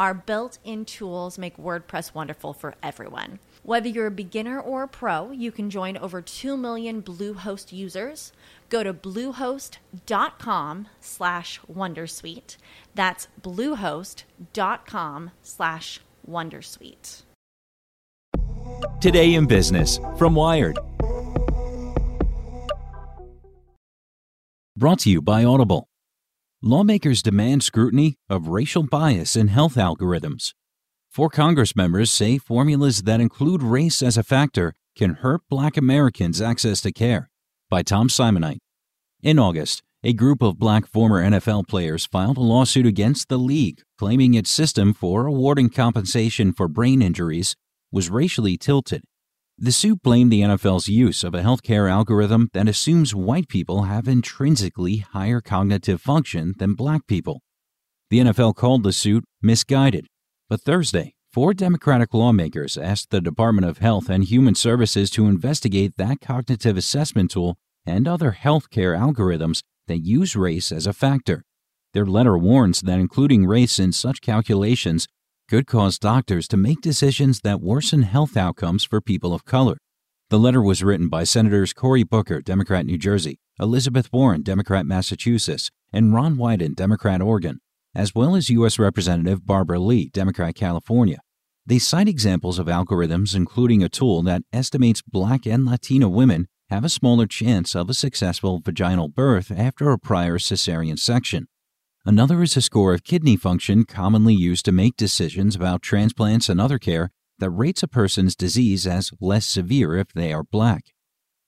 Our built in tools make WordPress wonderful for everyone. Whether you're a beginner or a pro, you can join over 2 million Bluehost users. Go to bluehost.com slash wondersuite. That's bluehost.com slash wondersuite. Today in Business from Wired. Brought to you by Audible. Lawmakers demand scrutiny of racial bias in health algorithms. Four Congress members say formulas that include race as a factor can hurt black Americans' access to care. By Tom Simonite. In August, a group of black former NFL players filed a lawsuit against the league, claiming its system for awarding compensation for brain injuries was racially tilted. The suit blamed the NFL's use of a healthcare algorithm that assumes white people have intrinsically higher cognitive function than black people. The NFL called the suit misguided, but Thursday, four Democratic lawmakers asked the Department of Health and Human Services to investigate that cognitive assessment tool and other healthcare algorithms that use race as a factor. Their letter warns that including race in such calculations could cause doctors to make decisions that worsen health outcomes for people of color. The letter was written by Senators Cory Booker, Democrat New Jersey, Elizabeth Warren, Democrat Massachusetts, and Ron Wyden, Democrat Oregon, as well as U.S. Representative Barbara Lee, Democrat California. They cite examples of algorithms, including a tool that estimates black and Latino women have a smaller chance of a successful vaginal birth after a prior cesarean section. Another is a score of kidney function commonly used to make decisions about transplants and other care that rates a person's disease as less severe if they are black.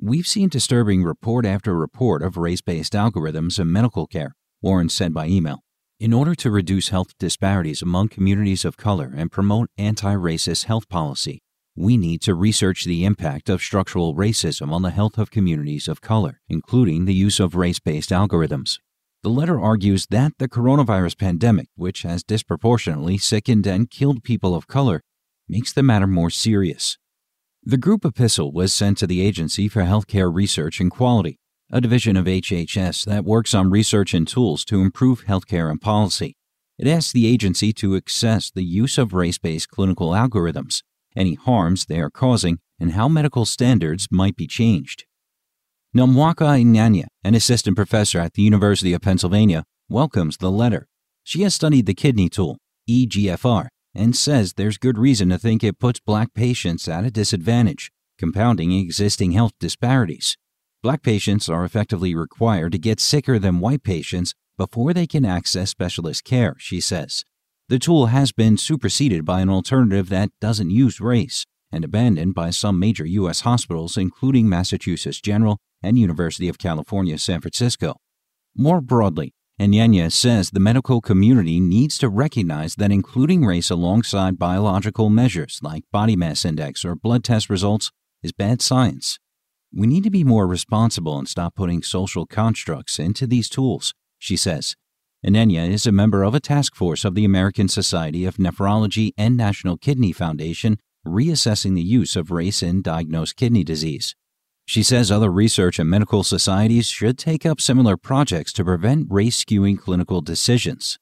We've seen disturbing report after report of race based algorithms in medical care, Warren said by email. In order to reduce health disparities among communities of color and promote anti racist health policy, we need to research the impact of structural racism on the health of communities of color, including the use of race based algorithms. The letter argues that the coronavirus pandemic, which has disproportionately sickened and killed people of color, makes the matter more serious. The group epistle was sent to the Agency for Healthcare Research and Quality, a division of HHS that works on research and tools to improve healthcare and policy. It asks the agency to assess the use of race based clinical algorithms, any harms they are causing, and how medical standards might be changed. Nwamaka Eneanya, an assistant professor at the University of Pennsylvania, welcomes the letter. She has studied the kidney tool, EGFR, and says there's good reason to think it puts black patients at a disadvantage, compounding existing health disparities. Black patients are effectively required to get sicker than white patients before they can access specialist care, she says. The tool has been superseded by an alternative that doesn't use race and abandoned by some major U.S. hospitals, including Massachusetts General and University of California, San Francisco. More broadly, Eneanya says the medical community needs to recognize that including race alongside biological measures like body mass index or blood test results is bad science. We need to be more responsible and stop putting social constructs into these tools, she says. Eneanya is a member of a task force of the American Society of Nephrology and National Kidney Foundation reassessing the use of race in diagnosed kidney disease. She says other research and medical societies should take up similar projects to prevent race skewing clinical decisions.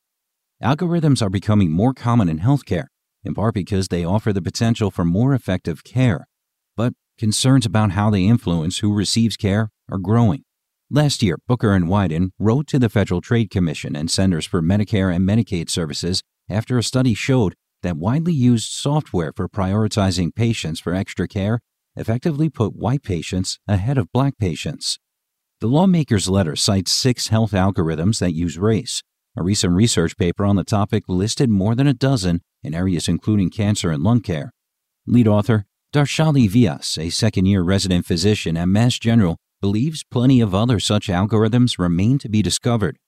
Algorithms are becoming more common in healthcare, in part because they offer the potential for more effective care. But concerns about how they influence who receives care are growing. Last year, Booker and Wyden wrote to the Federal Trade Commission and Centers for Medicare and Medicaid Services after a study showed that widely used software for prioritizing patients for extra care effectively put white patients ahead of black patients. The lawmaker's letter cites six health algorithms that use race. A recent research paper on the topic listed more than a dozen in areas including cancer and lung care. Lead author Darshali Vyas, a second year resident physician at Mass General, believes plenty of other such algorithms remain to be discovered.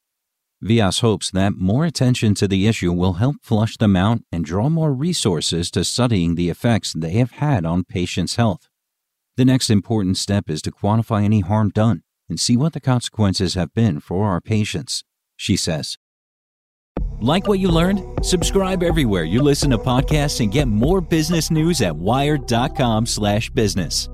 Vyas hopes that more attention to the issue will help flush them out and draw more resources to studying the effects they have had on patients' health. The next important step is to quantify any harm done and see what the consequences have been for our patients, she says. Like what you learned? Subscribe everywhere you listen to podcasts and get more business news at wired.com/business.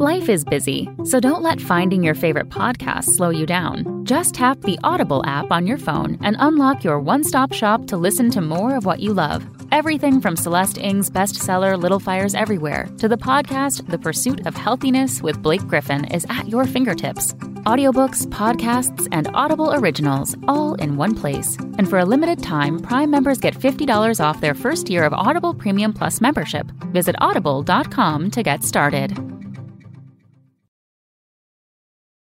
Life is busy, so don't let finding your favorite podcast slow you down. Just tap the Audible app on your phone and unlock your one-stop shop to listen to more of what you love. Everything from Celeste Ng's bestseller Little Fires Everywhere to the podcast The Pursuit of Healthiness with Blake Griffin is at your fingertips. Audiobooks, podcasts, and Audible originals all in one place. And for a limited time, Prime members get $50 off their first year of Audible Premium Plus membership. Visit audible.com to get started.